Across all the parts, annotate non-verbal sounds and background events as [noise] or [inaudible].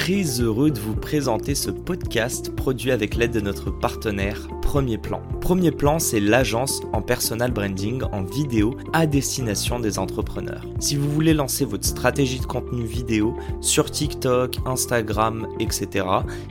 très heureux de vous présenter ce podcast produit avec l'aide de notre partenaire Premier Plan. Premier Plan, c'est l'agence en personal branding en vidéo à destination des entrepreneurs. Si vous voulez lancer votre stratégie de contenu vidéo sur TikTok, Instagram, etc.,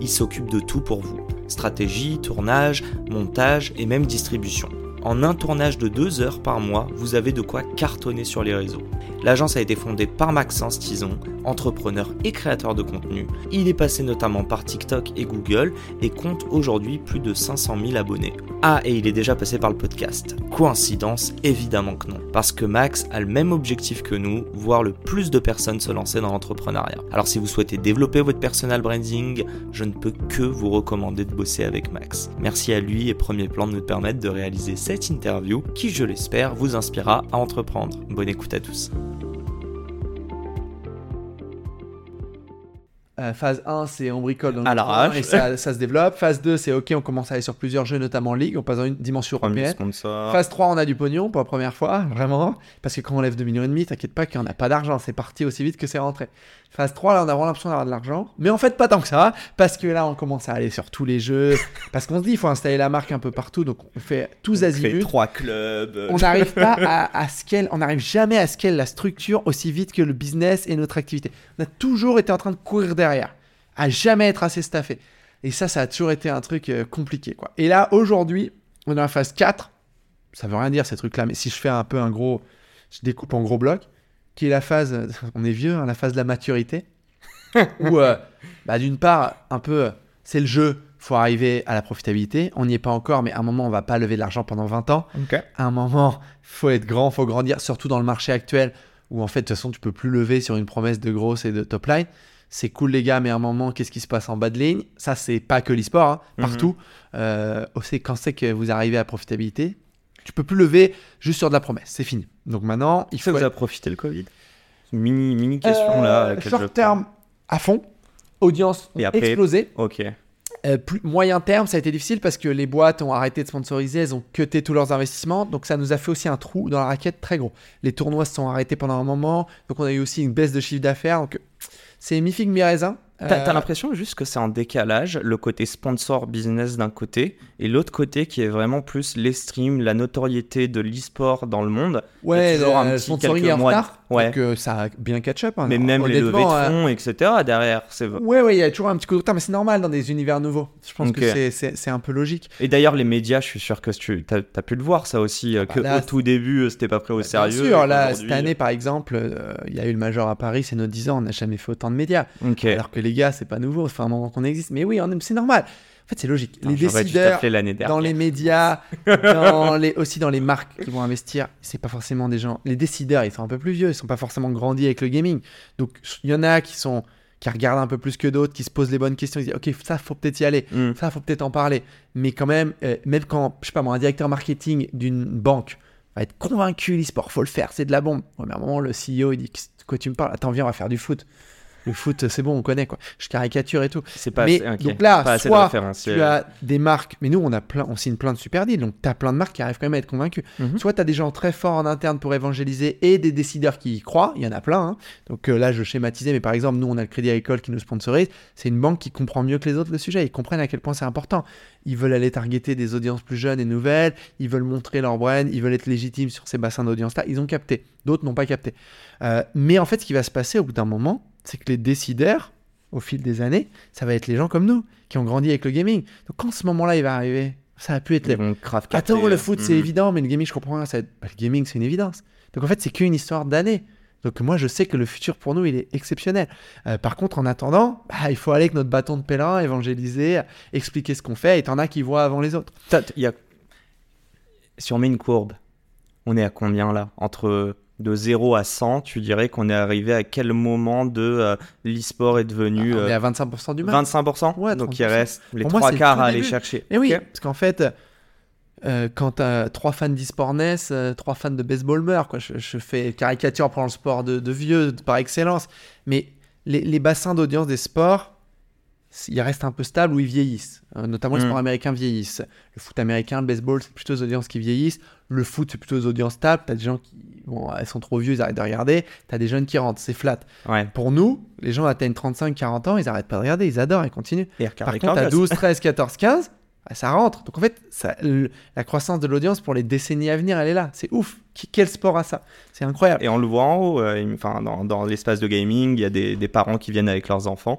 il s'occupe de tout pour vous. Stratégie, tournage, montage et même distribution. En un tournage de deux heures par mois, vous avez de quoi cartonner sur les réseaux. L'agence a été fondée par Maxence Tison, entrepreneur et créateur de contenu. Il est passé notamment par TikTok et Google et compte aujourd'hui plus de 500 000 abonnés. Ah, et il est déjà passé par le podcast. Coïncidence Évidemment que non. Parce que Max a le même objectif que nous, voir le plus de personnes se lancer dans l'entrepreneuriat. Alors si vous souhaitez développer votre personal branding, je ne peux que vous recommander de bosser avec Max. Merci à lui et Premier Plan de nous permettre de réaliser cette interview qui, je l'espère, vous inspirera à entreprendre. Bonne écoute à tous. Euh, phase 1, c'est on bricole dans le coin et ça, ça se développe. Phase 2, c'est ok, on commence à aller sur plusieurs jeux, notamment League, on passe dans une dimension européenne. Phase 3, on a du pognon pour la première fois, vraiment. Parce que quand on lève 2 millions et demi, t'inquiète pas qu'il n'y en a pas d'argent, c'est parti aussi vite que c'est rentré. Phase 3, là, on a vraiment l'impression d'avoir de l'argent. Mais en fait, pas tant que ça, parce que là, on commence à aller sur tous les jeux. [laughs] parce qu'on se dit, il faut installer la marque un peu partout, donc on fait tous azimuts. trois clubs. On n'arrive pas [laughs] à, à scale, on n'arrive jamais à scale la structure aussi vite que le business et notre activité. On a toujours été en train de courir derrière, à jamais être assez staffé. Et ça, ça a toujours été un truc euh, compliqué, quoi. Et là, aujourd'hui, on est la phase 4. Ça veut rien dire ces trucs-là, mais si je fais un peu un gros, je découpe en gros blocs, qui est la phase, [laughs] on est vieux, hein, la phase de la maturité, [laughs] où, euh, bah, d'une part, un peu, c'est le jeu, faut arriver à la profitabilité. On n'y est pas encore, mais à un moment, on va pas lever de l'argent pendant 20 ans à un moment, faut être grand, faut grandir, surtout dans le marché actuel où en fait, de toute façon, tu peux plus lever sur une promesse de grosse et de top line. C'est cool, les gars, mais à un moment, qu'est-ce qui se passe en bas de ligne? Ça, c'est pas que l'e-sport, hein, Mhm. partout. Euh, aussi, quand c'est que vous arrivez à profitabilité, tu peux plus lever juste sur de la promesse, c'est fini. Donc maintenant, il Ça faut vous être a profité le Covid? Mini, mini question là. euh, je short terme à fond, audience Et après- explosée. Ok. Euh, plus, moyen terme, ça a été difficile parce que les boîtes ont arrêté de sponsoriser, elles ont cuté tous leurs investissements, donc ça nous a fait aussi un trou dans la raquette très gros. Les tournois se sont arrêtés pendant un moment, donc on a eu aussi une baisse de chiffre d'affaires, donc c'est mi-figue, mi-raisin. T'as Euh, l'impression juste que c'est en décalage, le côté sponsor business d'un côté, et l'autre côté qui est vraiment plus les streams, la notoriété de l'e-sport dans le monde. ouais, le sponsoring est en retard, Ouais. donc euh, ça a bien catch-up. hein. Mais même les levées de Honnêtement, euh, fonds, etc. derrière. c'est- Ouais, ouais, il y a toujours un petit coup de retard, mais c'est normal dans des univers nouveaux. Je pense que c'est- c'est c'est un peu logique. Et d'ailleurs, les médias, je suis sûr que tu as, pu le voir ça aussi, euh, que Bah là, au tout début, c'était pas pris au sérieux. Bien sûr, là, cette année, par exemple, euh, il y a eu le Major à Paris, c'est nos 10 ans, on n'a jamais fait autant de médias. Alors que les gars, c'est pas nouveau, fait un moment qu'on existe. Mais oui, c'est normal. En fait, c'est logique. Les décideurs, dans les médias, dans les, aussi dans les marques qui vont investir, c'est pas forcément des gens. Les décideurs, ils sont un peu plus vieux, ils sont pas forcément grandis avec le gaming. Donc, il y en a qui sont qui regardent un peu plus que d'autres, qui se posent les bonnes questions, ils disent ok ça faut peut-être y aller, Hmm. ça faut peut-être en parler. Mais quand même, euh, même quand je sais pas moi un directeur marketing d'une banque va être convaincu l'e-sport, faut le faire, c'est de la bombe. Ouais, mais à un moment le CEO il dit de quoi tu me parles? Attends viens on va faire du foot. Le foot c'est bon on connaît quoi. Je caricature et tout. C'est pas Mais assez, ok. donc là, pas soit. Tu as des marques, mais nous on a plein, on signe plein de super deals, donc tu as plein de marques qui arrivent quand même à être convaincus. Mhm. Soit tu as des gens très forts en interne pour évangéliser et des décideurs qui y croient, il y en a plein. hein. Donc euh, là je schématisais, mais par exemple nous on a le Crédit Agricole qui nous sponsorise, c'est une banque qui comprend mieux que les autres le sujet, ils comprennent à quel point c'est important. Ils veulent aller targeter des audiences plus jeunes et nouvelles, ils veulent montrer leur brand, ils veulent être légitimes sur ces bassins d'audience-là, ils ont capté, d'autres n'ont pas capté. Euh, mais en fait ce qui va se passer au bout d'un moment, c'est que les décideurs, au fil des années, ça va être les gens comme nous, qui ont grandi avec le gaming. Donc quand ce moment-là il va arriver, ça va plus être les capter, Attends, le euh, foot, c'est évident, mais le gaming, je comprends rien. Ça va être- bah, le gaming, c'est une évidence. Donc en fait, c'est qu'une histoire d'années. Donc moi, je sais que le futur pour nous, il est exceptionnel. Euh, par contre, en attendant, bah, il faut aller avec notre bâton de pèlerin, évangéliser, expliquer ce qu'on fait. Et t'en as qui voient avant les autres. Y a- Si on met une courbe, on est à combien là? Entre de 0 à 100, tu dirais qu'on est arrivé à quel moment de euh, l'e-sport est devenu Ah, on est euh, à 25% du match. 25% Ouais, Donc il 30%. reste les trois le quarts à aller chercher. Et oui, Ok. parce qu'en fait, euh, quand t'as trois fans d'e-sport euh, trois fans de baseball meurent, quoi. Je, je fais caricature pour le sport de, de vieux par excellence. Mais les, les bassins d'audience des sports, ils restent un peu stables ou ils vieillissent. Euh, notamment les Mm. sports américains vieillissent. Le foot américain, le baseball, c'est plutôt les audiences qui vieillissent. Le foot, c'est plutôt les audiences stables. T'as des gens qui, bon, elles sont trop vieux, ils arrêtent de regarder. T'as des jeunes qui rentrent, c'est flat. Ouais. Pour nous, les gens atteignent 35-40 ans, ils arrêtent pas de regarder, ils adorent, ils continuent. Et Par contre, Carlos. 12, 13, 14, 15, bah, ça rentre. Donc en fait, ça- le- la croissance de l'audience pour les décennies à venir, elle est là. C'est ouf. Quel sport a ça? C'est incroyable. Et on le voit en haut, euh, enfin, dans, dans l'espace de gaming, il y a des, des parents qui viennent avec leurs enfants.